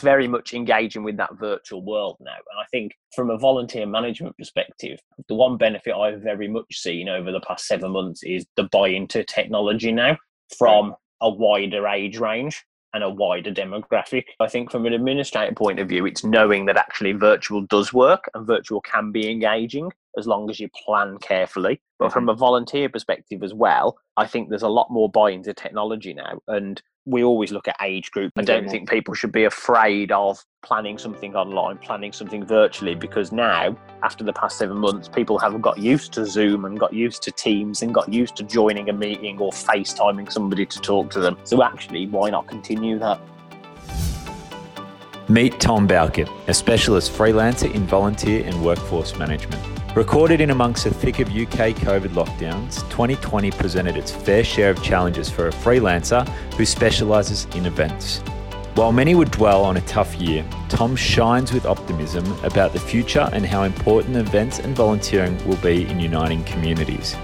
it's very much engaging with that virtual world now. And I think from a volunteer management perspective, the one benefit I've very much seen over the past seven months is the buy into technology now from a wider age range and a wider demographic. I think from an administrator point of view, it's knowing that actually virtual does work and virtual can be engaging as long as you plan carefully. But from mm-hmm. a volunteer perspective as well, I think there's a lot more buy into technology now. And we always look at age group. I don't think people should be afraid of planning something online, planning something virtually, because now, after the past seven months, people have got used to Zoom and got used to Teams and got used to joining a meeting or FaceTiming somebody to talk to them. So, actually, why not continue that? Meet Tom Bowkett, a specialist freelancer in volunteer and workforce management. Recorded in amongst the thick of UK COVID lockdowns, 2020 presented its fair share of challenges for a freelancer who specialises in events. While many would dwell on a tough year, Tom shines with optimism about the future and how important events and volunteering will be in uniting communities.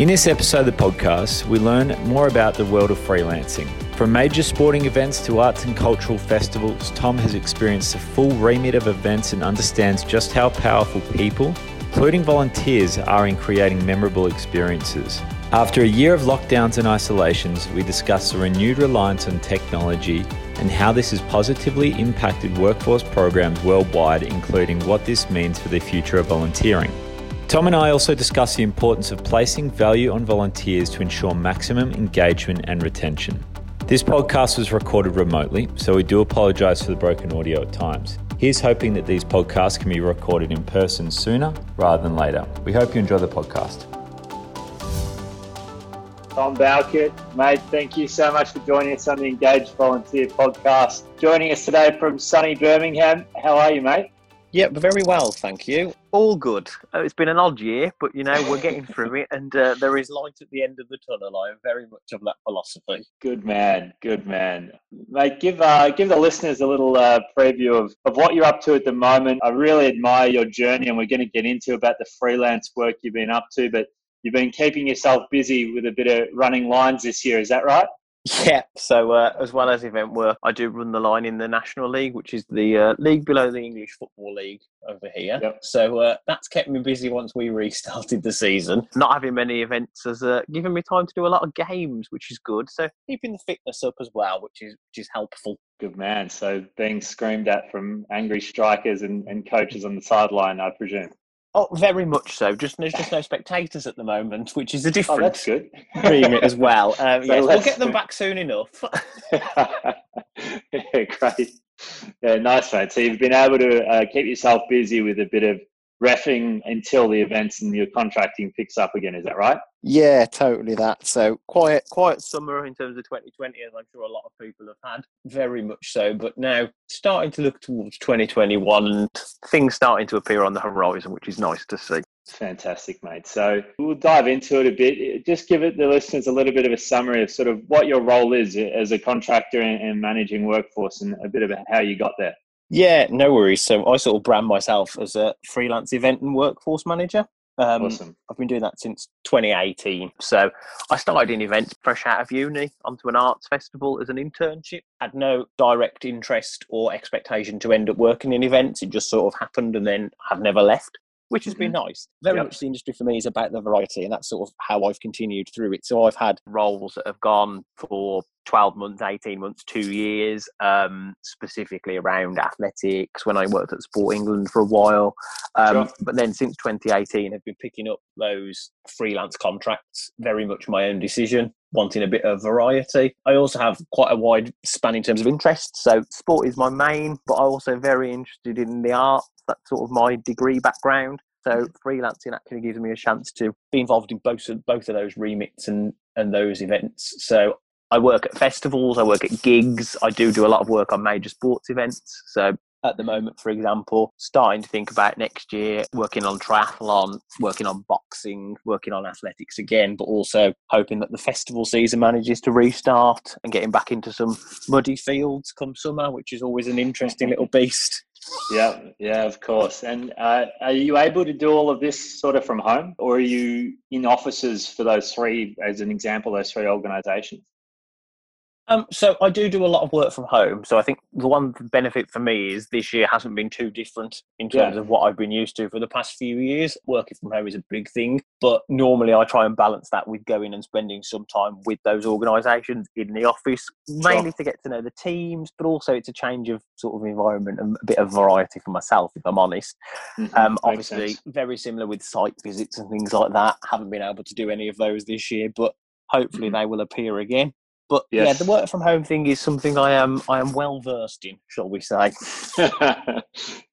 In this episode of the podcast, we learn more about the world of freelancing. From major sporting events to arts and cultural festivals, Tom has experienced the full remit of events and understands just how powerful people, including volunteers, are in creating memorable experiences. After a year of lockdowns and isolations, we discuss the renewed reliance on technology and how this has positively impacted workforce programs worldwide, including what this means for the future of volunteering. Tom and I also discuss the importance of placing value on volunteers to ensure maximum engagement and retention. This podcast was recorded remotely, so we do apologise for the broken audio at times. Here's hoping that these podcasts can be recorded in person sooner rather than later. We hope you enjoy the podcast. Tom Bowkett, mate, thank you so much for joining us on the Engaged Volunteer podcast. Joining us today from sunny Birmingham. How are you, mate? Yeah, very well, thank you. All good. Uh, it's been an odd year, but you know we're getting through it, and uh, there is light at the end of the tunnel. I am very much of that philosophy. Good man, good man, mate. Give uh, give the listeners a little uh, preview of, of what you're up to at the moment. I really admire your journey, and we're going to get into about the freelance work you've been up to. But you've been keeping yourself busy with a bit of running lines this year. Is that right? Yeah, so uh, as well as event work, I do run the line in the National League, which is the uh, league below the English Football League over here. Yep. So uh, that's kept me busy once we restarted the season. Not having many events has uh, given me time to do a lot of games, which is good. So keeping the fitness up as well, which is which is helpful. Good man. So being screamed at from angry strikers and, and coaches on the sideline, I presume. Oh, very much so. Just there's just no spectators at the moment, which is a different oh, that's good. remit as well. Um, so yes, we'll get them back soon enough. yeah, great. Yeah, nice, mate. So you've been able to uh, keep yourself busy with a bit of refing until the events and your contracting picks up again. Is that right? Yeah, totally that. So quiet, quiet summer in terms of 2020, as I'm sure a lot of people have had. Very much so. But now starting to look towards 2021 and things starting to appear on the horizon, which is nice to see. Fantastic, mate. So we'll dive into it a bit. Just give it the listeners a little bit of a summary of sort of what your role is as a contractor and managing workforce and a bit about how you got there. Yeah, no worries. So I sort of brand myself as a freelance event and workforce manager. Um, awesome. I've been doing that since 2018. So I started in events fresh out of uni onto an arts festival as an internship. Had no direct interest or expectation to end up working in events. It just sort of happened and then have never left which has been mm-hmm. nice. Very yep. much the industry for me is about the variety, and that's sort of how I've continued through it. So I've had roles that have gone for 12 months, 18 months, two years, um, specifically around athletics when I worked at Sport England for a while. Um, sure. But then since 2018, I've been picking up those freelance contracts, very much my own decision, wanting a bit of variety. I also have quite a wide span in terms of interests. So sport is my main, but I'm also very interested in the arts that's sort of my degree background. So mm-hmm. freelancing actually gives me a chance to be involved in both of, both of those remits and, and those events. So I work at festivals, I work at gigs, I do do a lot of work on major sports events. So at the moment, for example, starting to think about next year, working on triathlon, working on boxing, working on athletics again, but also hoping that the festival season manages to restart and getting back into some muddy fields come summer, which is always an interesting little beast yeah, yeah, of course. And uh, are you able to do all of this sort of from home, or are you in offices for those three, as an example, those three organisations? Um, so I do do a lot of work from home. So I think the one benefit for me is this year hasn't been too different in terms yeah. of what I've been used to for the past few years. Working from home is a big thing, but normally I try and balance that with going and spending some time with those organisations in the office, mainly sure. to get to know the teams, but also it's a change of sort of environment and a bit of variety for myself, if I'm honest. Mm-hmm. Um, obviously, sense. very similar with site visits and things like that. Haven't been able to do any of those this year, but hopefully mm-hmm. they will appear again. But yes. yeah, the work from home thing is something I am I am well versed in, shall we say?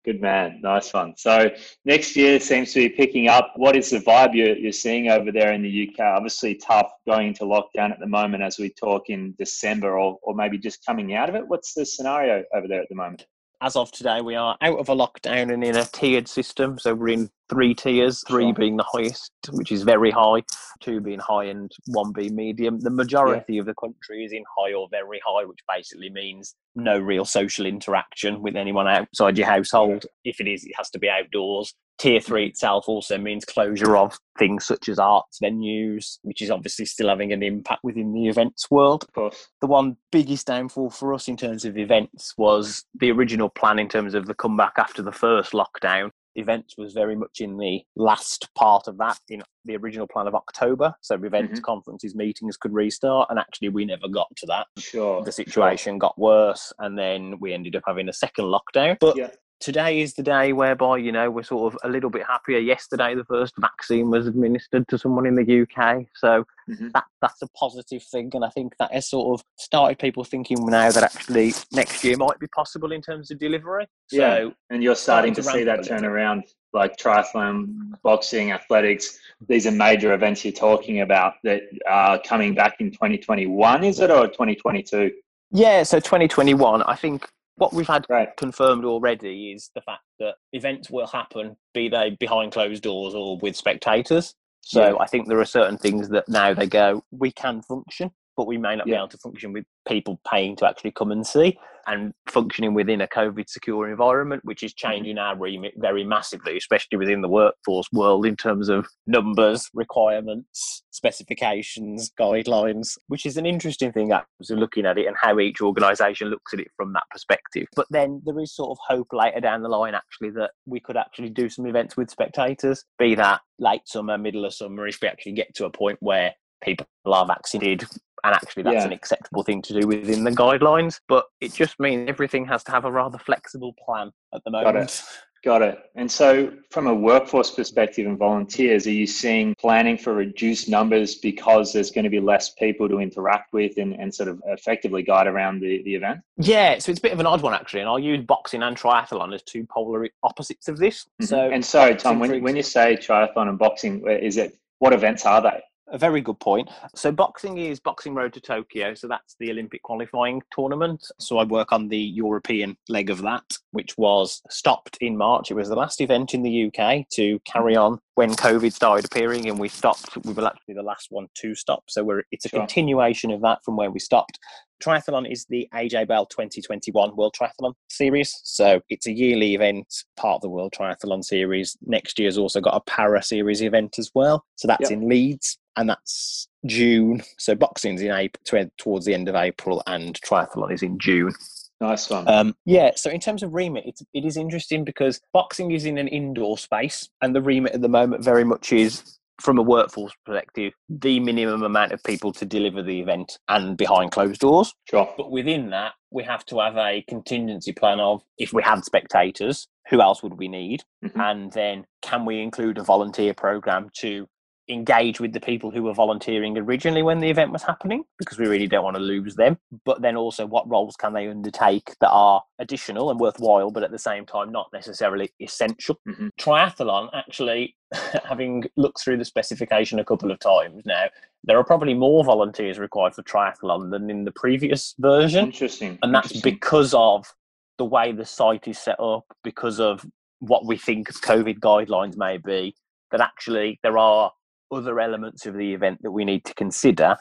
Good man, nice one. So next year seems to be picking up. What is the vibe you're, you're seeing over there in the UK? Obviously, tough going into lockdown at the moment as we talk in December, or or maybe just coming out of it. What's the scenario over there at the moment? as of today, we are out of a lockdown and in a tiered system. So we're in three tiers, three sure. being the highest, which is very high, two being high, and one being medium. The majority yeah. of the country is in high or very high, which basically means no real social interaction with anyone outside your household. If it is, it has to be outdoors. Tier three itself also means closure of things such as arts venues, which is obviously still having an impact within the events world. Course. The one biggest downfall for us in terms of events was the original plan in terms of the comeback after the first lockdown events was very much in the last part of that in the original plan of October. So events, mm-hmm. conferences, meetings could restart, and actually we never got to that. Sure. The situation sure. got worse, and then we ended up having a second lockdown. But yeah today is the day whereby you know we're sort of a little bit happier. Yesterday, the first vaccine was administered to someone in the UK, so mm-hmm. that that's a positive thing, and I think that has sort of started people thinking now that actually next year might be possible in terms of delivery. So, yeah, and you're starting, to, see that turn around, like triathlon, boxing, athletics. These are major events you're talking about that are coming back in 2021. Is it or 2022? Yeah, so 2021. I think what we've had right. confirmed already is the fact that events will happen, be they behind closed doors or with spectators. So yeah. I think there are certain things that now they go, we can function, but we may not yeah. be able to function with people paying to actually come and see and functioning within a COVID secure environment, which is mm-hmm. changing our remit very massively, especially within the workforce world in terms of numbers, requirements, specifications, guidelines, which is an interesting thing actually looking at it and how each organisation looks at it from that perspective. But then there is sort of hope later down the line actually that we could actually do some events with spectators, be that late summer, middle of summer, if we actually get to a point where people are vaccinated and actually that's yeah. an acceptable thing to do within the guidelines but it just means everything has to have a rather flexible plan at the moment Got it. Got it. And so, from a workforce perspective and volunteers, are you seeing planning for reduced numbers because there's going to be less people to interact with and, and sort of effectively guide around the, the event? Yeah, so it's a bit of an odd one actually. And I'll use boxing and triathlon as two polar opposites of this. Mm-hmm. So, and so, Tom, when, when you say triathlon and boxing, is it what events are they? A very good point. So boxing is Boxing Road to Tokyo. So that's the Olympic qualifying tournament. So I work on the European leg of that, which was stopped in March. It was the last event in the UK to carry on when COVID started appearing, and we stopped. We were actually the last one to stop. So we're it's a sure. continuation of that from where we stopped. Triathlon is the AJ Bell 2021 World Triathlon Series. So it's a yearly event, part of the World Triathlon Series. Next year's also got a Para Series event as well. So that's yep. in Leeds and that's June. So boxing's in April, towards the end of April, and triathlon is in June. Nice one. Um, yeah. So in terms of remit, it's, it is interesting because boxing is in an indoor space, and the remit at the moment very much is from a workforce perspective, the minimum amount of people to deliver the event and behind closed doors. Sure. But within that, we have to have a contingency plan of if we had spectators, who else would we need? Mm-hmm. And then can we include a volunteer program to engage with the people who were volunteering originally when the event was happening because we really don't want to lose them but then also what roles can they undertake that are additional and worthwhile but at the same time not necessarily essential mm-hmm. triathlon actually having looked through the specification a couple of times now there are probably more volunteers required for triathlon than in the previous version interesting and that's interesting. because of the way the site is set up because of what we think covid guidelines may be that actually there are other elements of the event that we need to consider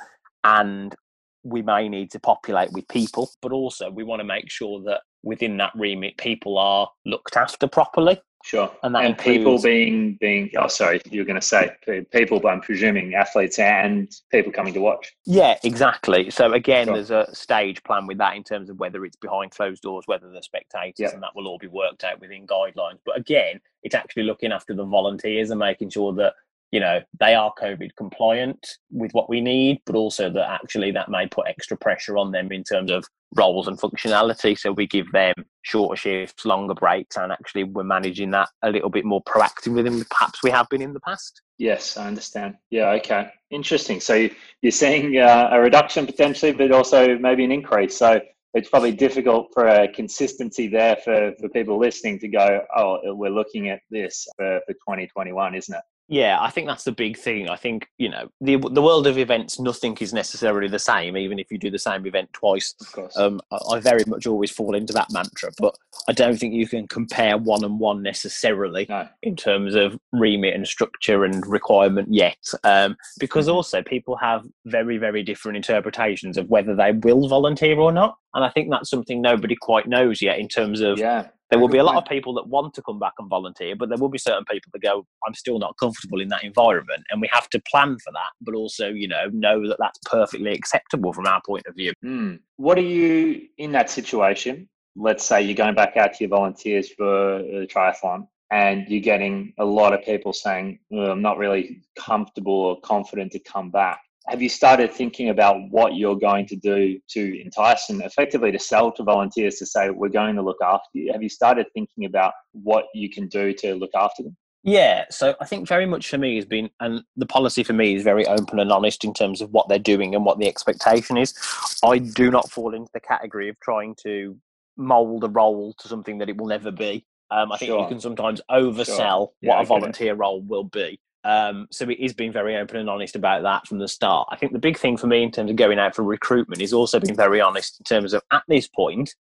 and we may need to populate with people but also we want to make sure that within that remit people are looked after properly Sure. And, and includes, people being being oh sorry, you're going to say people, but I'm presuming athletes and people coming to watch. Yeah, exactly. So again, sure. there's a stage plan with that in terms of whether it's behind closed doors, whether the spectators, yep. and that will all be worked out within guidelines. But again, it's actually looking after the volunteers and making sure that you know they are covid compliant with what we need but also that actually that may put extra pressure on them in terms of roles and functionality. So we give them shorter shifts longer breaks and actually we're managing that a little bit more proactive than perhaps we have been in the past. Yes i understand. Yeah okay. Interesting. So you're seeing uh, a reduction potentially but also maybe an increase. So it's probably difficult for a consistency there for, for people listening to go, oh, we're looking at this for, for 2021, isn't it? Yeah, I think that's the big thing. I think you know the the world of events. Nothing is necessarily the same, even if you do the same event twice. Of course, um, I, I, very much always fall into that mantra, but I don't think you can compare one and one necessarily no. in terms of remit and structure and requirement yet, um, because mm-hmm. also people have very very different interpretations of whether they will volunteer or not, and I think that's something nobody quite knows yet in terms of yeah there will be a lot of people that want to come back and volunteer, but there will be certain people that go, I'm still not comfortable in that environment. And we have to plan for that, but also, you know, know that that's perfectly acceptable from our point of view. Mm. What are you in that situation? Let's say you're going back out to your volunteers for a triathlon and you're getting a lot of people saying, I'm not really comfortable or confident to come back have you started thinking about what you're going to do to entice and effectively to sell to volunteers to say we're going to look after you have you started thinking about what you can do to look after them yeah so i think very much for me has been and the policy for me is very open and honest in terms of what they're doing and what the expectation is i do not fall into the category of trying to mold a role to something that it will never be um, I think sure. you can sometimes oversell sure. yeah, what a volunteer role will be. Um, so it is being very open and honest about that from the start. I think the big thing for me in terms of going out for recruitment is also being very honest in terms of at this point,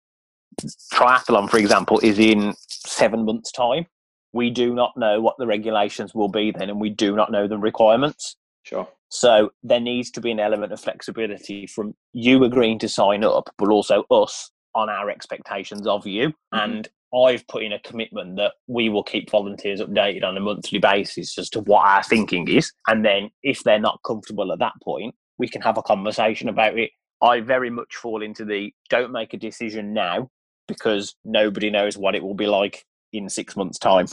triathlon, for example, is in seven months' time. We do not know what the regulations will be then, and we do not know the requirements. Sure. So there needs to be an element of flexibility from you agreeing to sign up, but also us on our expectations of you. Mm-hmm. And I've put in a commitment that we will keep volunteers updated on a monthly basis as to what our thinking is. And then if they're not comfortable at that point, we can have a conversation about it. I very much fall into the don't make a decision now because nobody knows what it will be like in six months' time.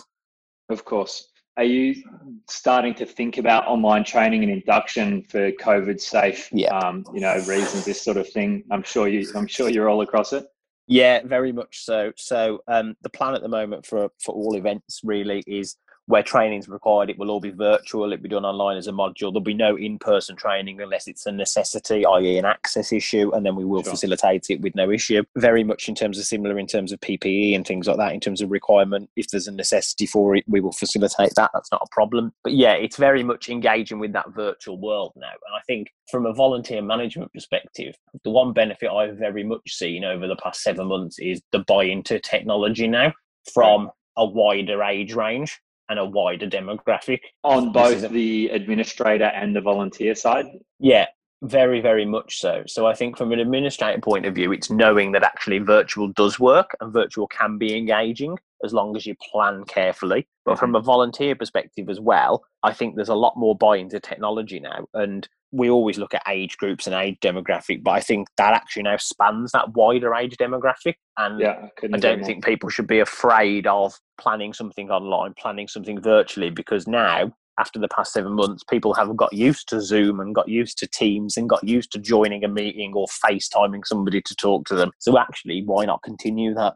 Of course. Are you starting to think about online training and induction for COVID safe, yeah. um, you know, reasons, this sort of thing? I'm sure you. I'm sure you're all across it. Yeah, very much so. So um, the plan at the moment for for all events really is where training is required, it will all be virtual. It'll be done online as a module. There'll be no in-person training unless it's a necessity, i.e., an access issue, and then we will sure. facilitate it with no issue. Very much in terms of similar in terms of PPE and things like that. In terms of requirement, if there's a necessity for it, we will facilitate that. That's not a problem. But yeah, it's very much engaging with that virtual world now. And I think from a volunteer management perspective, the one benefit I've very much seen over the past seven months is the buy into technology now from a wider age range and a wider demographic on both the administrator and the volunteer side. Yeah, very, very much so. So I think from an administrator point of view, it's knowing that actually virtual does work and virtual can be engaging as long as you plan carefully. But from a volunteer perspective as well, I think there's a lot more buy into technology now. And we always look at age groups and age demographic, but I think that actually now spans that wider age demographic. And yeah, I, I don't think people should be afraid of planning something online, planning something virtually, because now, after the past seven months, people have got used to Zoom and got used to Teams and got used to joining a meeting or FaceTiming somebody to talk to them. So actually, why not continue that?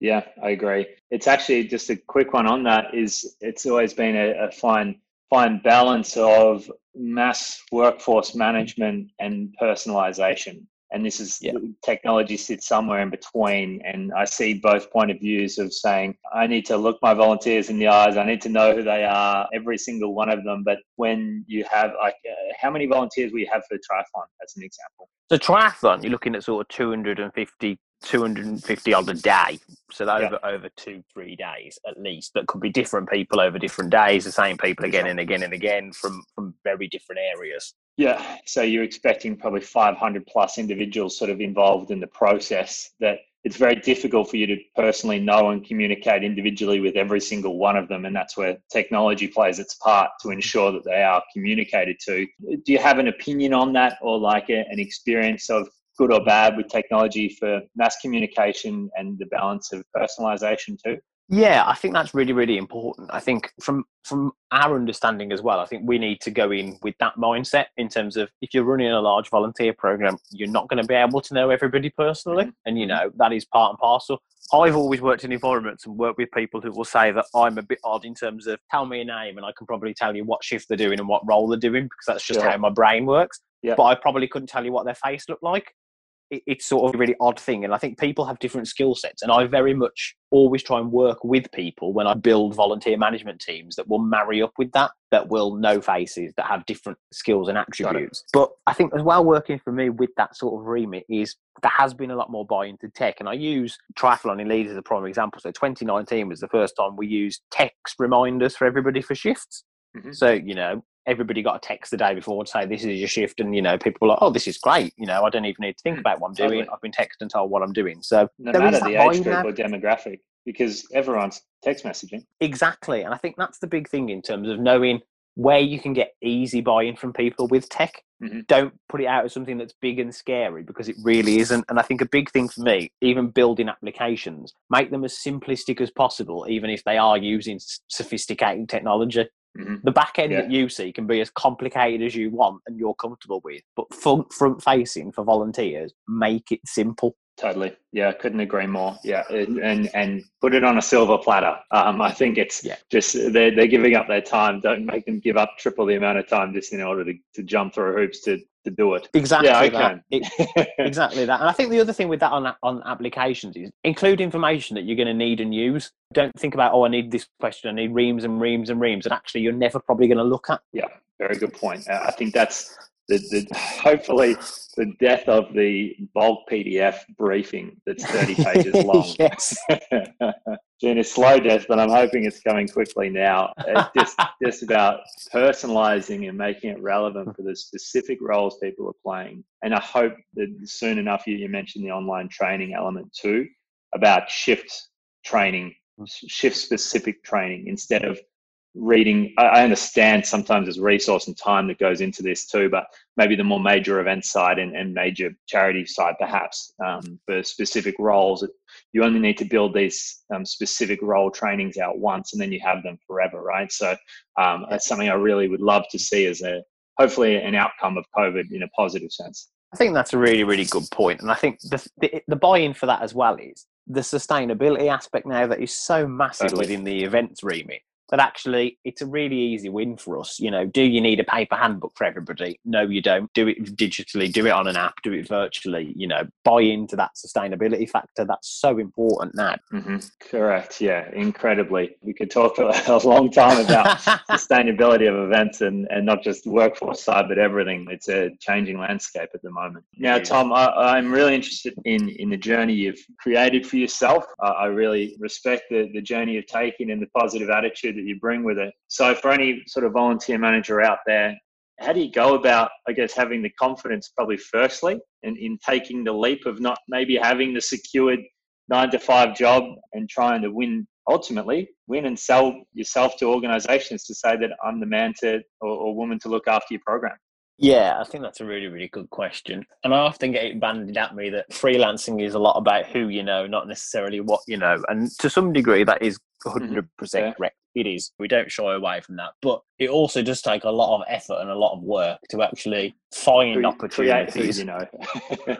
Yeah, I agree. It's actually just a quick one on that. Is it's always been a, a fine fine balance of mass workforce management and personalization and this is yeah. technology sits somewhere in between and i see both point of views of saying i need to look my volunteers in the eyes i need to know who they are every single one of them but when you have like uh, how many volunteers we have for triathlon as an example so triathlon you're looking at sort of 250 250 odd a day. So that yeah. over over two, three days at least. That could be different people over different days, the same people again and again and again from from very different areas. Yeah. So you're expecting probably 500 plus individuals sort of involved in the process that it's very difficult for you to personally know and communicate individually with every single one of them. And that's where technology plays its part to ensure that they are communicated to. Do you have an opinion on that or like a, an experience of good or bad with technology for mass communication and the balance of personalization too? Yeah, I think that's really, really important. I think from from our understanding as well, I think we need to go in with that mindset in terms of if you're running a large volunteer program, you're not going to be able to know everybody personally, mm-hmm. and you mm-hmm. know that is part and parcel. I've always worked in environments and worked with people who will say that I'm a bit odd in terms of tell me a name and I can probably tell you what shift they're doing and what role they're doing because that's just how my brain works. Yeah. But I probably couldn't tell you what their face looked like it's sort of a really odd thing. And I think people have different skill sets. And I very much always try and work with people when I build volunteer management teams that will marry up with that, that will know faces, that have different skills and attributes. But I think as well, working for me with that sort of remit is there has been a lot more buy into tech. And I use triathlon in Leeds as a prime example. So 2019 was the first time we used text reminders for everybody for shifts. Mm-hmm. So, you know, everybody got a text the day before to say this is your shift and you know people were like oh this is great you know i don't even need to think hmm, about what i'm doing. i've been texted and told what i'm doing. So no matter the age group or demographic because everyone's text messaging. Exactly and i think that's the big thing in terms of knowing where you can get easy buy-in from people with tech. Mm-hmm. don't put it out as something that's big and scary because it really isn't and i think a big thing for me even building applications make them as simplistic as possible even if they are using sophisticated technology Mm-hmm. The back end yeah. that you see can be as complicated as you want and you're comfortable with, but front front facing for volunteers, make it simple. Totally. Yeah, couldn't agree more. Yeah, and and put it on a silver platter. Um, I think it's yeah. just they're they're giving up their time. Don't make them give up triple the amount of time just in order to, to jump through hoops to to do it. Exactly. Yeah, I that. It, exactly that. And I think the other thing with that on on applications is include information that you're going to need and use. Don't think about oh I need this question. I need reams and reams and reams, and actually you're never probably going to look at. Yeah, very good point. I think that's the, the, hopefully the death of the bulk PDF briefing that's 30 pages long. yes. been a slow death, but I'm hoping it's coming quickly now. It's just, just about personalizing and making it relevant for the specific roles people are playing. And I hope that soon enough, you, you mentioned the online training element too, about shift training, hmm. shift specific training instead of reading i understand sometimes there's resource and time that goes into this too but maybe the more major event side and, and major charity side perhaps um, for specific roles you only need to build these um, specific role trainings out once and then you have them forever right? So um, that's something i really would love to see as a hopefully an outcome of covid in a positive sense. I think that's a really really good point and i think the, the, the buy-in for that as well is the sustainability aspect now that is so massive totally. within the events remit that actually it's a really easy win for us. You know, do you need a paper handbook for everybody? No, you don't. Do it digitally, do it on an app, do it virtually. You know, buy into that sustainability factor. That's so important now. Mm-hmm. Correct. Yeah, incredibly. We could talk a, a long time about sustainability of events and, and not just the workforce side, but everything. It's a changing landscape at the moment. Now, Tom, I, am really interested in, in the journey you've created for yourself. I, I really respect the, the journey you've taken and the positive attitude that you bring with it. So, for any sort of volunteer manager out there, how do you go about, I guess, having the confidence, probably firstly, in, in taking the leap of not maybe having the secured nine to five job and trying to win, ultimately, win and sell yourself to organizations to say that I'm the man to or, or woman to look after your program? Yeah, I think that's a really, really good question. And I often get it banded at me that freelancing is a lot about who you know, not necessarily what you know. And to some degree, that is 100% mm-hmm. correct. It is. We don't shy away from that. But it also does take a lot of effort and a lot of work to actually find Cre- opportunities. you know.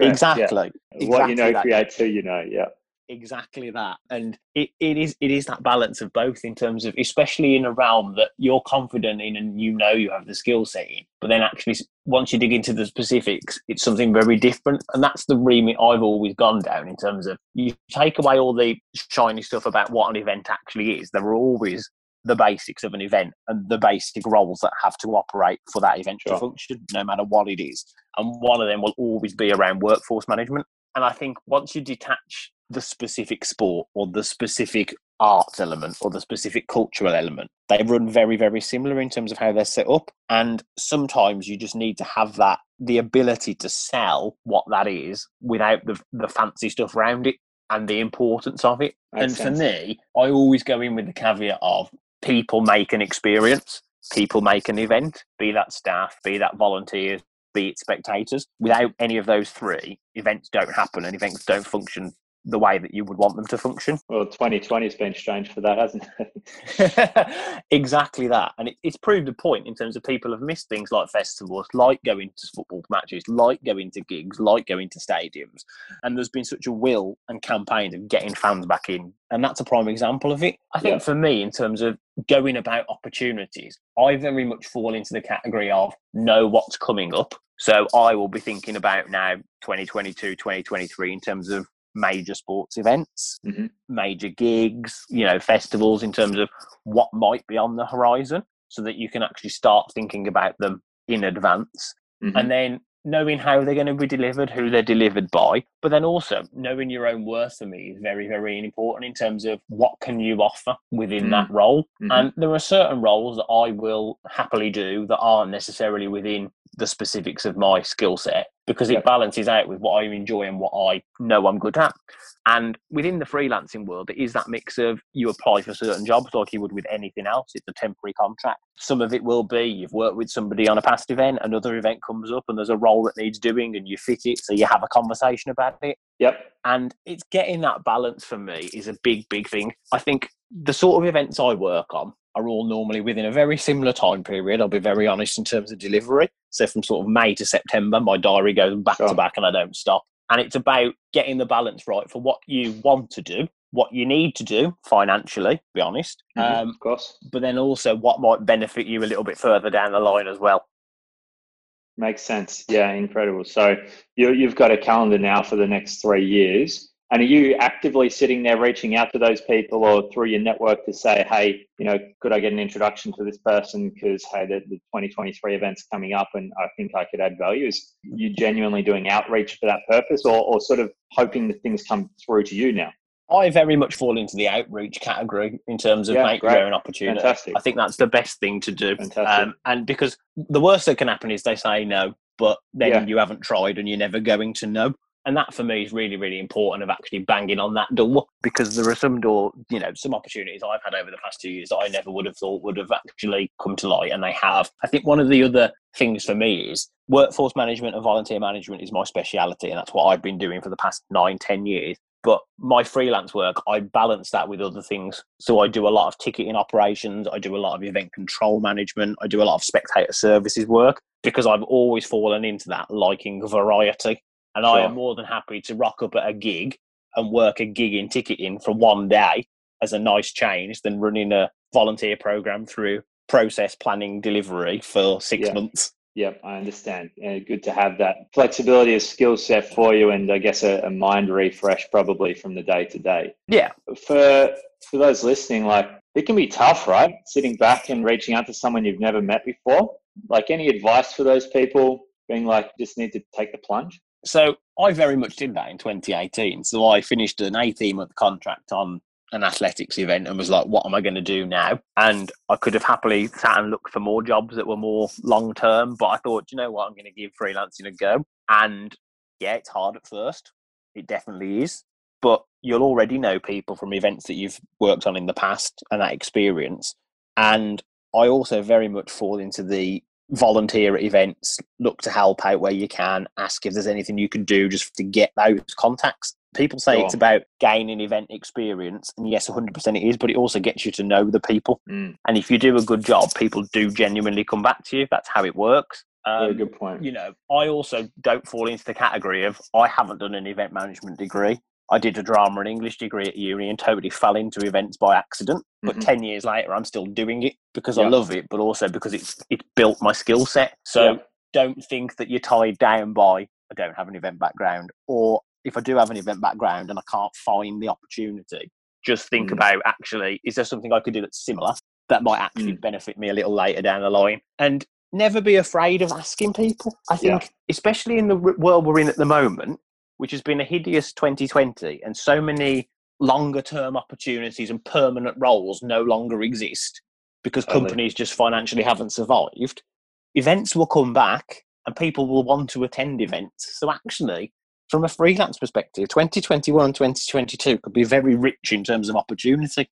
exactly. Yeah. What you know creates who you know. Yeah exactly that. And it, it is it is that balance of both in terms of especially in a realm that you're confident in and you know you have the skill set in but then actually once you dig into the specifics it's something very different. And that's the remit i've always gone down in terms of you take away all the shiny stuff about what an event actually is there are always the basics of an event and the basic roles that have to operate for that event sure. to function no matter what it is. And one of them will always be around workforce management. And I think once you detach the specific sport or the specific arts element or the specific cultural element. They run very, very similar in terms of how they're set up. And sometimes you just need to have that the ability to sell what that is without the, the fancy stuff around it and the importance of it. Makes and sense. for me, I always go in with the caveat of people make an experience, people make an event, be that staff, be that volunteers, be it spectators. Without any of those three, events don't happen and events don't function the way that you would want them to function. Well, 2020 has been strange for that, hasn't it? exactly that. And it, it's proved a point in terms of people have missed things like festivals, like going to football matches, like going to gigs, like going to stadiums. And there's been such a will and campaign of getting fans back in. And that's a prime example of it. I think yeah. for me, in terms of going about opportunities, I very much fall into the category of know what's coming up. So I will be thinking about now 2022, 2023 in terms of major sports events, mm-hmm. major gigs, you know, festivals in terms of what might be on the horizon so that you can actually start thinking about them in advance. Mm-hmm. And then knowing how they're going to be delivered, who they're delivered by, but then also knowing your own worth for me is very, very important in terms of what can you offer within mm-hmm. that role. Mm-hmm. And there are certain roles that I will happily do that aren't necessarily within the specifics of my skill set because it balances out with what I enjoy and what I know I'm good at. And within the freelancing world, it is that mix of you apply for certain jobs like you would with anything else. It's a temporary contract. Some of it will be you've worked with somebody on a past event, another event comes up and there's a role that needs doing and you fit it. So you have a conversation about it. Yep. And it's getting that balance for me is a big, big thing. I think the sort of events I work on are all normally within a very similar time period. I'll be very honest in terms of delivery. So from sort of May to September, my diary goes back sure. to back and I don't stop. And it's about getting the balance right for what you want to do, what you need to do financially, be honest. Mm-hmm, um, of course. But then also what might benefit you a little bit further down the line as well. Makes sense. Yeah, incredible. So you, you've got a calendar now for the next three years. And are you actively sitting there reaching out to those people or through your network to say, hey, you know, could I get an introduction to this person? Because, hey, the, the 2023 event's coming up and I think I could add value. Is you genuinely doing outreach for that purpose or, or sort of hoping that things come through to you now? I very much fall into the outreach category in terms of yeah, make your own opportunity. Fantastic. I think that's the best thing to do. Um, and because the worst that can happen is they say no, but then yeah. you haven't tried and you're never going to know and that for me is really really important of actually banging on that door. Because there are some door you know some opportunities i've had over the past two years that i never would have thought would have actually come to light and they have. I think one of the other things for me is workforce management and volunteer management is my speciality and that's what i've been doing for the past nine ten years. But my freelance work i balance that with other things. So i do a lot of ticketing operations i do a lot of event control management i do a lot of spectator services work because i've always fallen into that liking variety and sure. I am more than happy to rock up at a gig and work a gig in ticketing for one day as a nice change than running a volunteer program through process planning delivery for six yeah. months. Yep, I understand. Uh, good to have that flexibility of skill set for you, and I guess a, a mind refresh probably from the day to day. Yeah. For for those listening, like it can be tough, right? Sitting back and reaching out to someone you've never met before. Like any advice for those people, being like, just need to take the plunge. So I very much did that in 2018. So I finished an 18 month contract on an athletics event and was like, what am I going to do now? And I could have happily sat and looked for more jobs that were more long term, but I thought, you know what, I'm going to give freelancing a go. And yeah, it's hard at first. It definitely is. But you'll already know people from events that you've worked on in the past and that experience. And I also very much fall into the volunteer at events, look to help out where you can, ask if there's anything you can do just to get those contacts. People say sure. it's about gaining event experience, and yes, 100% it is, but it also gets you to know the people. Mm. And if you do a good job, people do genuinely come back to you. That's how it works. Um, Very good point. You know, I also don't fall into the category of I haven't done an event management degree. I did a drama and English degree at uni and totally fell into events by accident. But mm-hmm. 10 years later, I'm still doing it because I love it, but also because it's, it's built my skill set. So don't think that you're tied down by, I don't have an event background, or if I do have an event background and I can't find the opportunity, just think mm. about actually, is there something I could do that's similar that might actually mm. benefit me a little later down the line? And never be afraid of asking people. I think, yeah. especially in the world we're in at the moment, which has been a hideous 2020, and so many longer term opportunities and permanent roles no longer exist because companies just financially haven't survived. Events will come back and people will want to attend events. So actually, from a freelance perspective, 2021 and 2022 could be very rich in terms of opportunity.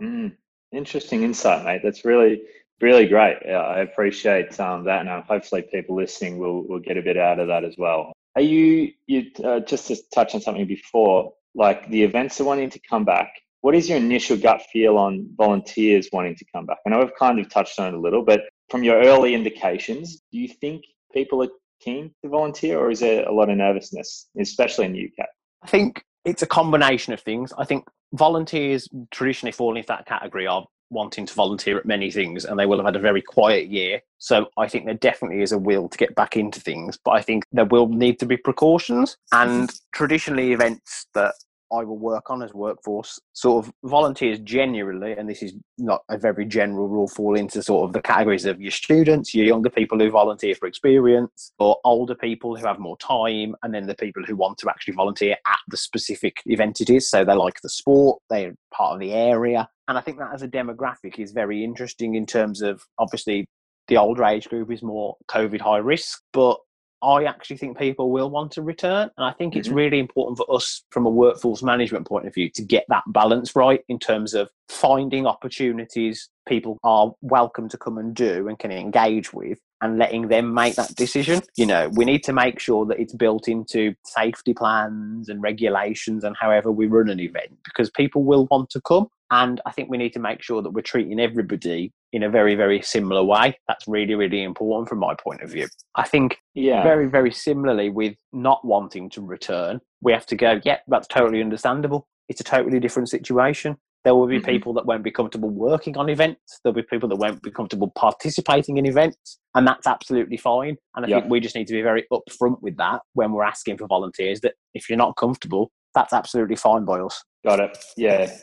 Mm, interesting insight, mate. That's really, really great. Yeah, I appreciate um, that, and uh, hopefully, people listening will will get a bit out of that as well. Are you you uh, just to touch on something before, like the events are wanting to come back? What is your initial gut feel on volunteers wanting to come back? I know we've kind of touched on it a little, but from your early indications, do you think people are keen to volunteer, or is there a lot of nervousness, especially in the UK? I think it's a combination of things. I think volunteers traditionally fall into that category of wanting to volunteer at many things and they will have had a very quiet year. So I think there definitely is a will to get back into things, but I think there will need to be precautions and mm-hmm. traditionally events that I will work on as workforce sort of volunteers genuinely, and this is not a very general rule, fall into sort of the categories of your students, your younger people who volunteer for experience, or older people who have more time, and then the people who want to actually volunteer at the specific event it is. So they like the sport, they're part of the area. And I think that as a demographic is very interesting in terms of obviously the older age group is more COVID high risk, but I actually think people will want to return. And I think it's mm-hmm. really important for us from a workforce management point of view to get that balance right in terms of finding opportunities people are welcome to come and do and can engage with and letting them make that decision. You know, we need to make sure that it's built into safety plans and regulations and however we run an event because people will want to come. And I think we need to make sure that we're treating everybody in a very, very similar way. That's really, really important from my point of view. I think yeah. very, very similarly with not wanting to return, we have to go, yeah, that's totally understandable. It's a totally different situation. There will be mm-hmm. people that won't be comfortable working on events. There'll be people that won't be comfortable participating in events, and that's absolutely fine. And I think we just need to be very upfront with that when we're asking for volunteers. That if you're not comfortable, that's absolutely fine by us. Got it. Yeah,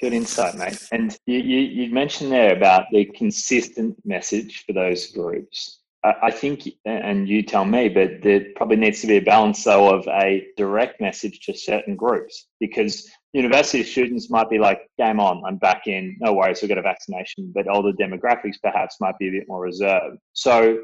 good insight, mate. And you, you, you mentioned there about the consistent message for those groups. I think, and you tell me, but there probably needs to be a balance though of a direct message to certain groups because university students might be like, game on, I'm back in, no worries, we'll get a vaccination. But older demographics perhaps might be a bit more reserved. So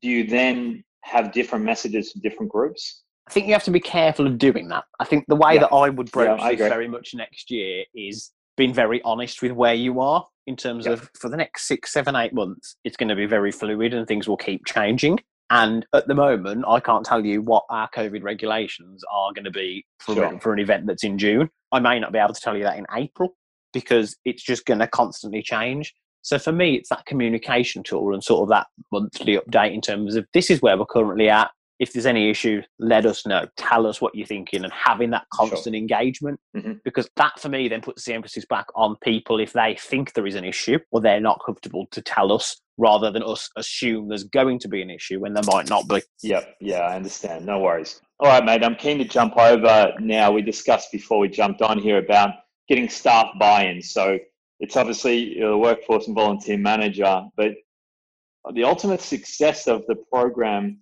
do you then have different messages to different groups? I think you have to be careful of doing that. I think the way yeah. that I would broach yeah, this very much next year is being very honest with where you are in terms yeah. of for the next six, seven, eight months, it's going to be very fluid and things will keep changing. And at the moment, I can't tell you what our COVID regulations are going to be for, sure. for an event that's in June. I may not be able to tell you that in April because it's just going to constantly change. So for me, it's that communication tool and sort of that monthly update in terms of this is where we're currently at if there's any issue, let us know. Tell us what you're thinking and having that constant sure. engagement. Mm-hmm. Because that for me then puts the emphasis back on people if they think there is an issue or they're not comfortable to tell us rather than us assume there's going to be an issue when there might not be. Yep. Yeah, I understand. No worries. All right, mate. I'm keen to jump over now. We discussed before we jumped on here about getting staff buy in. So it's obviously the workforce and volunteer manager, but the ultimate success of the program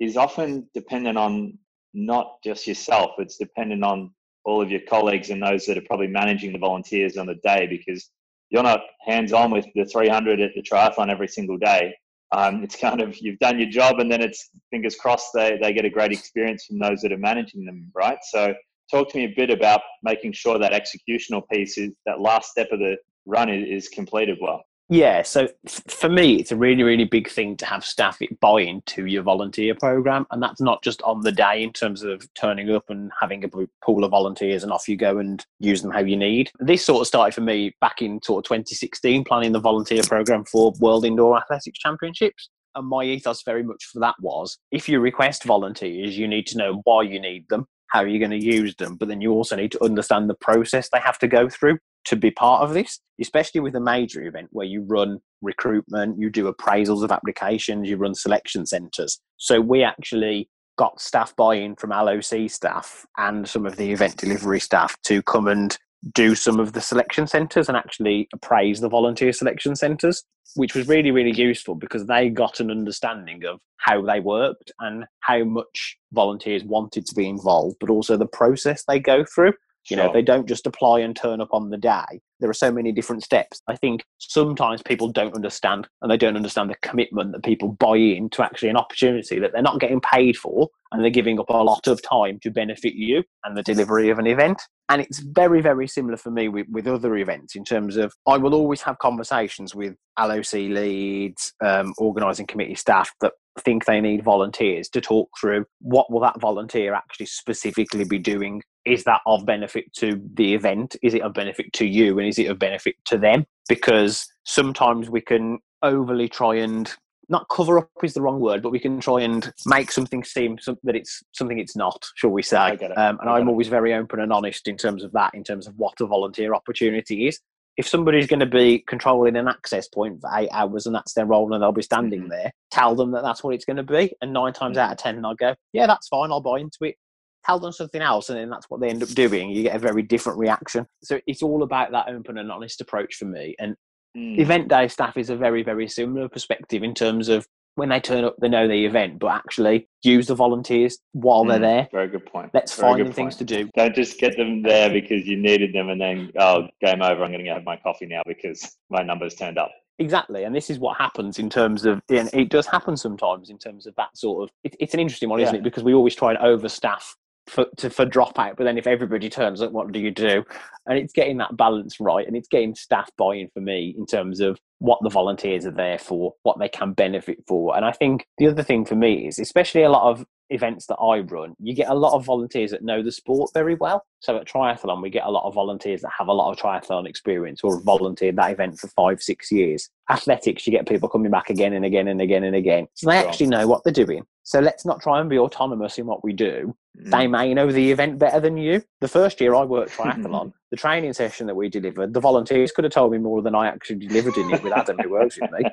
is often dependent on not just yourself, it's dependent on all of your colleagues and those that are probably managing the volunteers on the day because you're not hands on with the 300 at the triathlon every single day. Um, it's kind of you've done your job and then it's fingers crossed they, they get a great experience from those that are managing them, right? So, talk to me a bit about making sure that executional piece is that last step of the run is, is completed well. Yeah, so for me, it's a really, really big thing to have staff buy into your volunteer program, and that's not just on the day in terms of turning up and having a pool of volunteers and off you go and use them how you need. This sort of started for me back in sort of 2016, planning the volunteer program for World Indoor Athletics Championships. And my ethos very much for that was if you request volunteers, you need to know why you need them, how are you going to use them, but then you also need to understand the process they have to go through to be part of this, especially with a major event where you run recruitment, you do appraisals of applications, you run selection centres. So we actually got staff buy-in from LOC staff and some of the event delivery staff to come and do some of the selection centres and actually appraise the volunteer selection centres, which was really, really useful because they got an understanding of how they worked and how much volunteers wanted to be involved, but also the process they go through. You know, they don't just apply and turn up on the day. there are so many different steps. I think sometimes people don't understand and they don't understand the commitment that people buy in to actually an opportunity that they're not getting paid for and they're giving up a lot of time to benefit you and the delivery of an event. And it's very, very similar for me with, with other events in terms of I will always have conversations with LOC leads, um, organising committee staff that think they need volunteers to talk through what will that volunteer actually specifically be doing? Is that of benefit to the event? Is it of benefit to you? And is it of benefit to them? Because sometimes we can overly try and not cover up is the wrong word, but we can try and make something seem some, that it's something it's not, shall we say? Um, and I'm always very open and honest in terms of that, in terms of what a volunteer opportunity is. If somebody's going to be controlling an access point for eight hours and that's their role and they'll be standing mm-hmm. there, tell them that that's what it's going to be. And nine times out of ten, I'll go, yeah, that's fine, I'll buy into it. Tell them something else, and then that's what they end up doing. You get a very different reaction. So it's all about that open and honest approach for me. And Mm. Event day staff is a very, very similar perspective in terms of when they turn up, they know the event, but actually use the volunteers while mm, they're there. Very good point. Let's very find them things to do. Don't just get them there because you needed them and then, oh, game over. I'm going to go have my coffee now because my number's turned up. Exactly, and this is what happens in terms of, and it does happen sometimes in terms of that sort of. It, it's an interesting one, isn't it? Because we always try and overstaff for to, for dropout. But then if everybody turns up, what do you do? And it's getting that balance right, and it's getting staff buy-in for me in terms of what the volunteers are there for, what they can benefit for. And I think the other thing for me is, especially a lot of events that I run, you get a lot of volunteers that know the sport very well. So at triathlon, we get a lot of volunteers that have a lot of triathlon experience or volunteered that event for five, six years. Athletics, you get people coming back again and again and again and again. So they actually know what they're doing. So let's not try and be autonomous in what we do. Mm. They may know the event better than you. The first year I worked triathlon, the training session that we delivered, the volunteers could have told me more than I actually delivered in it with Adam who works with me.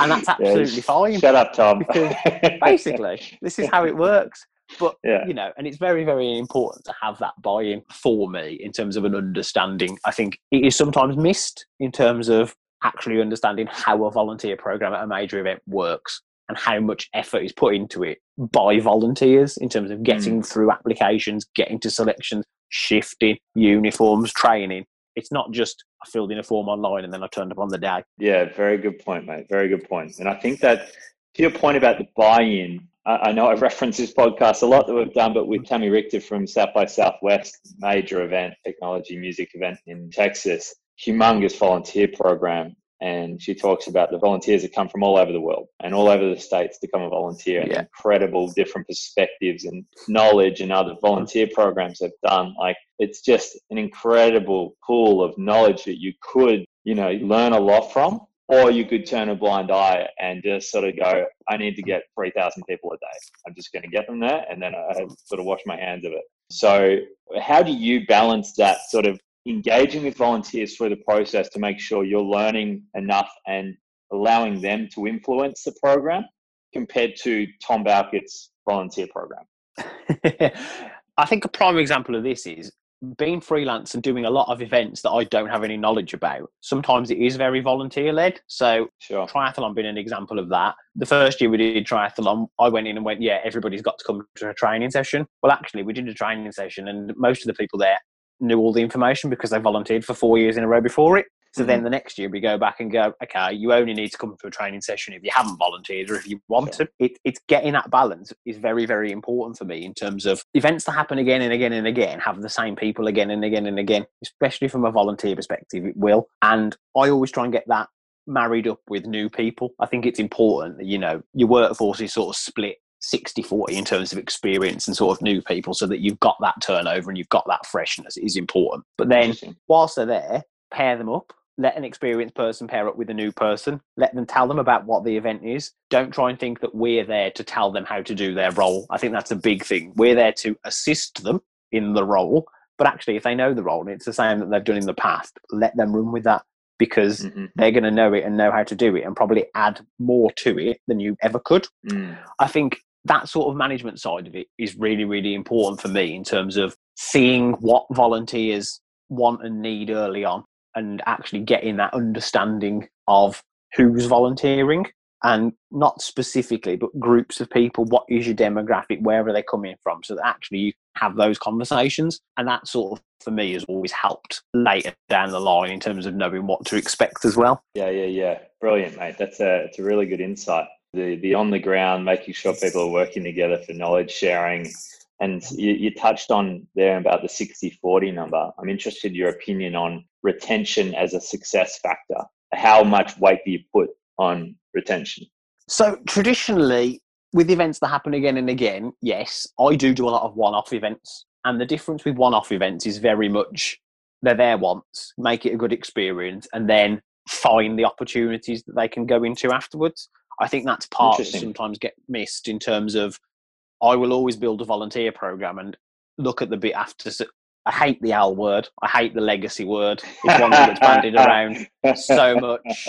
And that's absolutely yeah, fine. Shut up, Tom. Because basically, this is how it works. But yeah. you know, and it's very, very important to have that buy-in for me in terms of an understanding. I think it is sometimes missed in terms of actually understanding how a volunteer program at a major event works and how much effort is put into it by volunteers in terms of getting mm. through applications, getting to selections, shifting uniforms, training. It's not just I filled in a form online and then I turned up on the day. Yeah, very good point, mate. Very good point. And I think that to your point about the buy-in, I, know I reference this podcast a lot that we've done, but with Tammy Richter from South by Southwest, major event, technology music event in Texas, humongous volunteer program and she talks about the volunteers that come from all over the world and all over the states to come and volunteer and yeah. incredible different perspectives and knowledge and other volunteer programs have done. Like it's just an incredible pool of knowledge that you could you know learn a lot from or you could turn a blind eye and just sort of go i need to get 3000 people a day. I'm just going to get them there and then i sort of wash my hands of it. So how do you balance that sort of engaging with volunteers through the process to make sure you're learning enough and allowing them to influence the program compared to Tom Bowkett's volunteer program? I think a prime example of this is being freelance and doing a lot of events that I don't have any knowledge about. Sometimes it is very volunteer led. So sure. triathlon being an example of that. The first year we did triathlon, I went in and went, yeah, everybody's got to come to a training session. Well, actually, we did a training session, and most of the people there knew all the information because they volunteered for four years in a row before it. So mm-hmm. then the next year we go back and go, okay, you only need to come to a training session if you haven't volunteered or if you want sure. to. It, it's getting that balance is very, very important for me in terms of events that happen again and again and again, have the same people again and again and again, especially from a volunteer perspective, it will. And I always try and get that married up with new people. I think it's important that, you know, your workforce is sort of split 60 40 in terms of experience and sort of new people so that you've got that turnover and you've got that freshness is important. But then whilst they're there, pair them up. Let an experienced person pair up with a new person. Let them tell them about what the event is. Don't try and think that we're there to tell them how to do their role. I think that's a big thing. We're there to assist them in the role. But actually, if they know the role and it's the same that they've done in the past, let them run with that because mm-hmm. they're going to know it and know how to do it and probably add more to it than you ever could. Mm. I think that sort of management side of it is really, really important for me in terms of seeing what volunteers want and need early on and actually getting that understanding of who's volunteering and not specifically but groups of people what is your demographic where are they coming from so that actually you have those conversations. And that sort of, for me, has always helped later down the line in terms of knowing what to expect as well. Yeah, yeah, yeah. Brilliant, mate. That's a, it's a really good insight. The, the on the ground, making sure people are working together for knowledge sharing. And you, you touched on there about the 60 40 number. I'm interested in your opinion on retention as a success factor. How much weight do you put on retention? So traditionally, with events that happen again and again, yes, I do do a lot of one-off events, and the difference with one-off events is very much they're there once, make it a good experience, and then find the opportunities that they can go into afterwards. I think that's part that sometimes get missed in terms of I will always build a volunteer program and look at the bit after I hate the L word. I hate the legacy word. It's one that gets bandied around so much.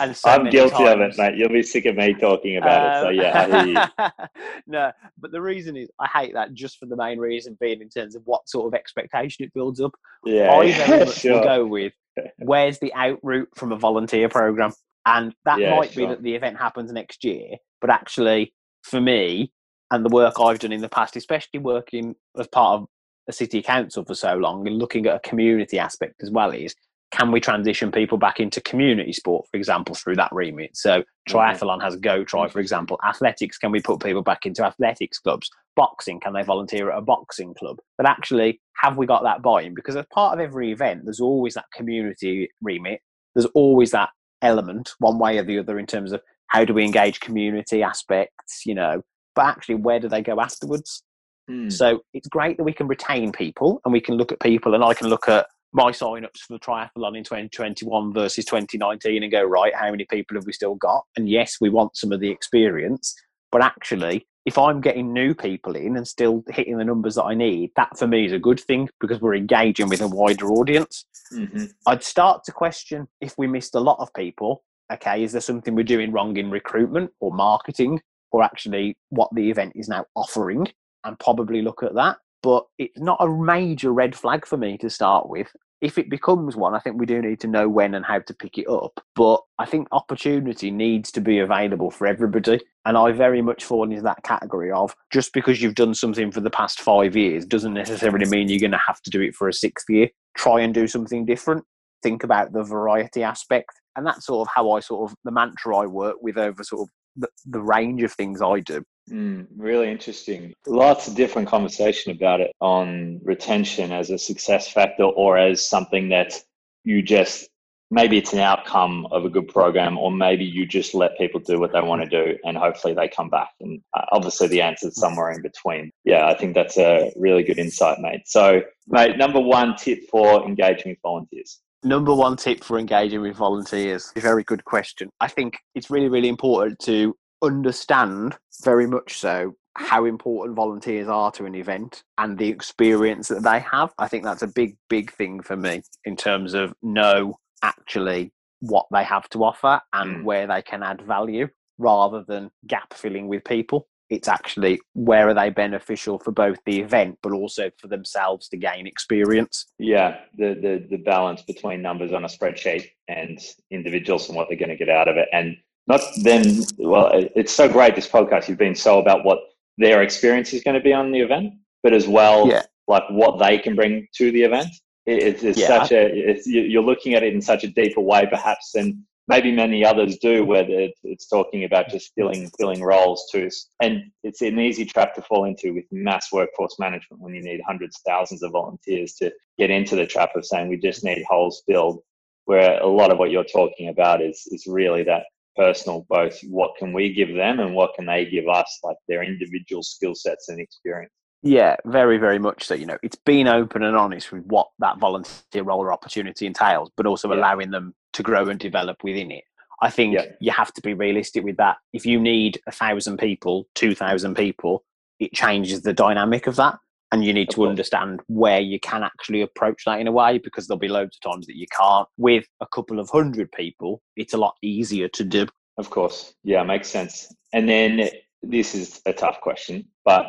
And so I'm guilty times. of it, mate. You'll be sick of me talking about um, it. So yeah, no, but the reason is I hate that just for the main reason being in terms of what sort of expectation it builds up. Yeah, I very much sure. will go with where's the out route from a volunteer program, and that yeah, might sure. be that the event happens next year. But actually, for me, and the work I've done in the past, especially working as part of a city council for so long and looking at a community aspect as well is can we transition people back into community sport, for example, through that remit? So mm-hmm. triathlon has Go Tri, for example. Athletics, can we put people back into athletics clubs? Boxing, can they volunteer at a boxing club? But actually, have we got that buy-in? Because as part of every event, there's always that community remit. There's always that element, one way or the other, in terms of how do we engage community aspects, you know. But actually, where do they go afterwards? Mm. So it's great that we can retain people and we can look at people and I can look at my sign-ups for the triathlon in 2021 versus 2019 and go, right, how many people have we still got? And yes, we want some of the experience, but actually, if I'm getting new people in and still hitting the numbers that I need, that for me is a good thing because we're engaging with a wider audience. Mm-hmm. I'd start to question if we missed a lot of people. Okay, is there something we're doing wrong in recruitment or marketing or actually what the event is now offering? and probably look at that. But it's not a major red flag for me to start with. If it becomes one, I think we do need to know when and how to pick it up. But I think opportunity needs to be available for everybody. And I very much fall into that category of just because you've done something for the past five years doesn't necessarily mean you're going to have to do it for a sixth year. Try and do something different. Think about the variety aspect. And that's sort of how I sort of the mantra I work with over sort of the, the range of things I do. Mm, really interesting. Lots of different conversation about it on retention as a success factor or as something that you just maybe it's an outcome of a good program or maybe you just let people do what they want to do and hopefully they come back and uh, obviously the answer is somewhere in between. Yeah i think that's a really good insight mate. So mate number one tip for engaging with volunteers. Number one tip for engaging with volunteers. Very good question. I think it's really really important to understand very much so how important volunteers are to an event and the experience that they have. I think that's a big, big thing for me in terms of know actually what they have to offer and mm. where they can add value rather than gap filling with people. It's actually where are they beneficial for both the event but also for themselves to gain experience. Yeah, the the, the balance between numbers on a spreadsheet and individuals and what they're going to get out of it. And not then well it's so great this podcast you've been so about what their experience is going to be on the event but as well yeah. like what they can bring to the event it, it's, yeah. such a it's, you're looking at it in such a deeper way perhaps than maybe many others do where it's talking about just filling filling roles too and it's an easy trap to fall into with mass workforce management when you need hundreds thousands of volunteers to get into the trap of saying we just need holes filled where a lot of what you're talking about is is really that personal both what can we give them and what can they give us like their individual skill sets and experience yeah very very much so you know it's being open and honest with what that volunteer role or opportunity entails but also yeah. allowing them to grow and develop within it i think yeah. you have to be realistic with that if you need a thousand people two thousand people it changes the dynamic of that and you need to understand where you can actually approach that in a way because there'll be loads of times that you can't. With a couple of hundred people it's a lot easier to do. Of course. Yeah makes sense. And then this is a tough question but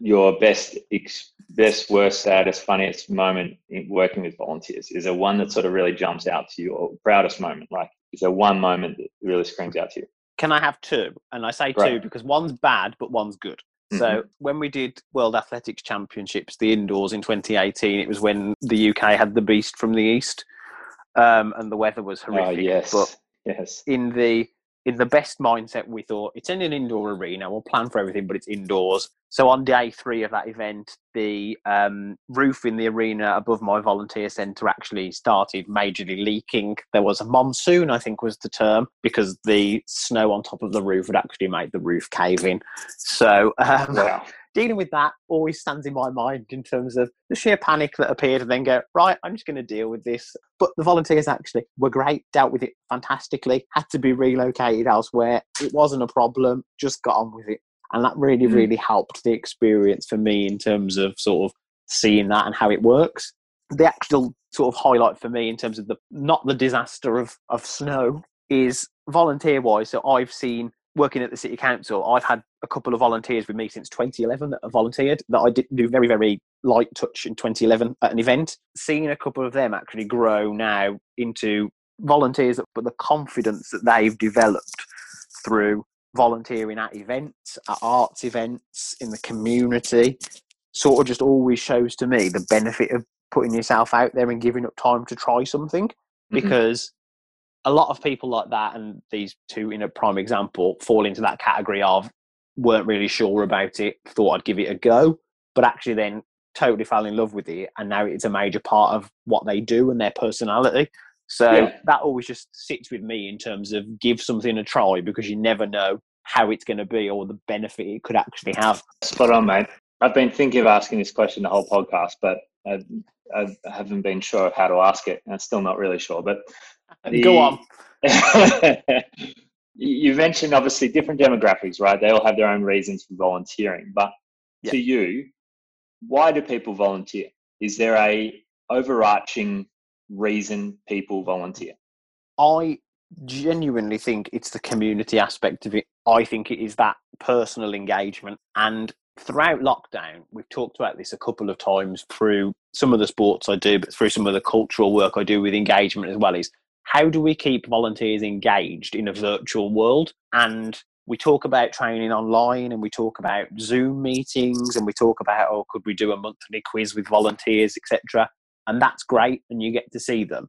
your best best worst saddest funniest moment in working with volunteers is there one that sort of really jumps out to you or proudest moment? Like is there one moment that really screams out to you? Can i have two? And i say two because one's bad but one's good. So when we did World Athletics Championships, the indoors in 2018, it was when the UK had the beast from the east, um, and the weather was oh, horrific. Oh, yes, but yes. In the in the best mindset, we thought it's in an indoor arena. We'll plan for everything, but it's indoors. So on day three of that event, the um, roof in the arena above my volunteer centre actually started majorly leaking. There was a monsoon, I think was the term, because the snow on top of the roof had actually made the roof cave in. So um, dealing with that always stands in my mind in terms of the sheer panic that appeared and then go, right, I'm just going to deal with this. But the volunteers actually were great, dealt with it fantastically, had to be relocated elsewhere. It wasn't a problem, just got on with it. And that really, mm. really helped the experience for me in terms of sort of seeing that and how it works. The actual sort of highlight for me in terms of the not the disaster of, of snow is volunteer wise. So I've seen working at the city council, I've had a couple of volunteers with me since 2011 that have volunteered that I did do very, very light touch in 2011 at an event. Seeing a couple of them actually grow now into volunteers, but the confidence that they've developed through volunteering at events, at arts events, in the community, sort of just always shows to me the benefit of putting yourself out there and giving up time to try something mm-hmm. because a lot of people like that, and these two in a prime example, fall into that category of weren't really sure about it, thought I'd give it a go, but actually then totally fell in love with it, and now it's a major part of what they do and their personality. So yeah. that always just sits with me in terms of give something a try because you never know how it's going to be or the benefit it could actually have. Spot on, mate. I've been thinking of asking this question the whole podcast, but I, I haven't been sure of how to ask it. and I'm still not really sure, but the, Go on. you mentioned obviously different demographics, right? They all have their own reasons for volunteering. But to you, why do people volunteer? Is there a overarching reason people volunteer? I genuinely think it's the community aspect of it. I think it is that personal engagement. And throughout lockdown, we've talked about this a couple of times through some of the sports I do, but through some of the cultural work I do with engagement as well, is how do we keep volunteers engaged in a virtual world? And we talk about training online and we talk about Zoom meetings and we talk about, oh, could we do a monthly quiz with volunteers, etc. And that's great and you get to see them.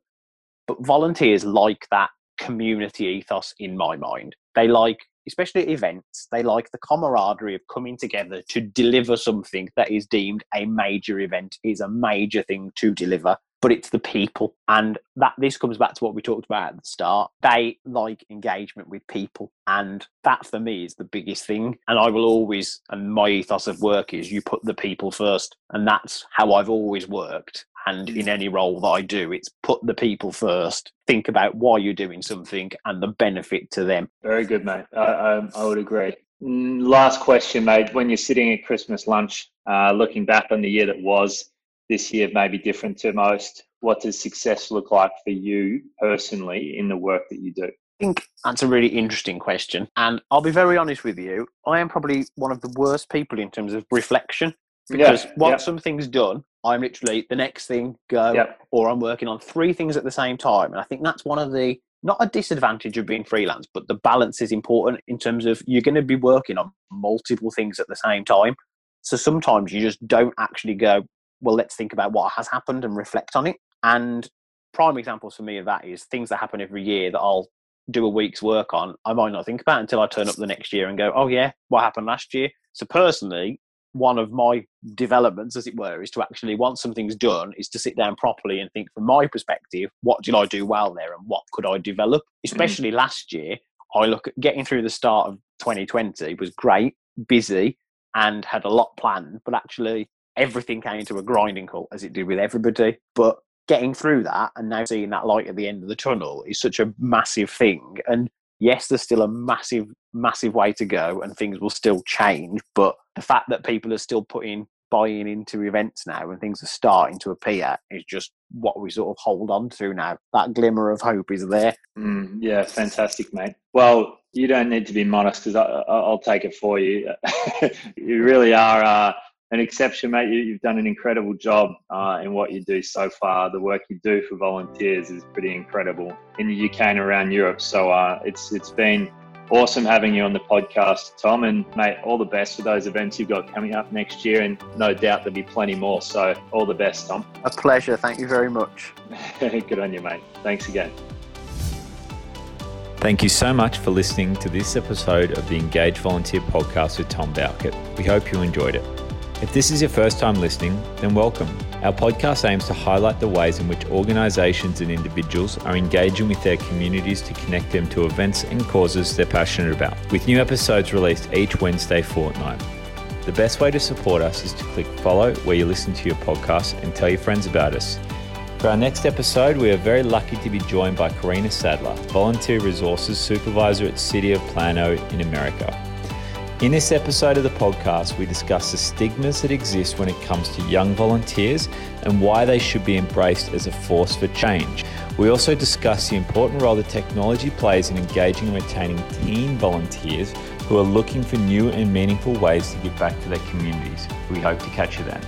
But volunteers like that community ethos in my mind. They like, especially at events, they like the camaraderie of coming together to deliver something that is deemed a major event, is a major thing to deliver but it's the people. And that this comes back to what we talked about at the start. They like engagement with people. And that for me is the biggest thing. And I will always, and my ethos of work is you put the people first. And that's how I've always worked. And in any role that I do, it's put the people first. Think about why you're doing something and the benefit to them. Very good, mate. I, I, I would agree. Mm, last question, mate. When you're sitting at Christmas lunch, uh, looking back on the year that was, this year may be different to most. What does success look like for you personally in the work that you do? I think that's a really interesting question. And I'll be very honest with you, I am probably one of the worst people in terms of reflection because yeah, once yeah. something's done, I'm literally the next thing go, yeah. or I'm working on three things at the same time. And I think that's one of the not a disadvantage of being freelance, but the balance is important in terms of you're going to be working on multiple things at the same time. So sometimes you just don't actually go, well, let's think about what has happened and reflect on it. And prime examples for me of that is things that happen every year that I'll do a week's work on, I might not think about until I turn up the next year and go, oh, yeah, what happened last year? So, personally, one of my developments, as it were, is to actually, once something's done, is to sit down properly and think from my perspective, what did I do well there and what could I develop? Mm. Especially mm-hmm. last year, I look at getting through the start of 2020 was great, busy, and had a lot planned, but actually everything came to a grinding halt as it did with everybody. But getting through that and now seeing that light at the end of the tunnel is such a massive thing. And yes, there's still a massive, massive way to go and things will still change. But the fact that people are still putting buying into events now and things are starting to appear is just what we sort of hold on to now. That glimmer of hope is there. Mm, yeah, fantastic, mate. Well, you don't need to be modest because I'll take it for you. you really are. Uh, an exception, mate. You, have done an incredible job uh, in what you do so far. The work you do for volunteers is pretty incredible in the UK and around Europe. So uh, it's it's been awesome having you on the podcast, Tom. And mate, all the best for those events you've got coming up next year. And no doubt there'll be plenty more. So all the best, Tom. A pleasure. Thank you very much. Good on you, mate. Thanks again. Thank you so much for listening to this episode of the Engage Volunteer podcast with Tom Bowkett. We hope you enjoyed it. If this is your first time listening, then welcome. Our podcast aims to highlight the ways in which organisations and individuals are engaging with their communities to connect them to events and causes they're passionate about, with new episodes released each Wednesday fortnight. The best way to support us is to click follow where you listen to your podcast and tell your friends about us. For our next episode, we are very lucky to be joined by Karina Sadler, Volunteer Resources Supervisor at City of Plano in America. In this episode of the podcast, we discuss the stigmas that exist when it comes to young volunteers and why they should be embraced as a force for change. We also discuss the important role that technology plays in engaging and retaining teen volunteers who are looking for new and meaningful ways to give back to their communities. We hope to catch you then.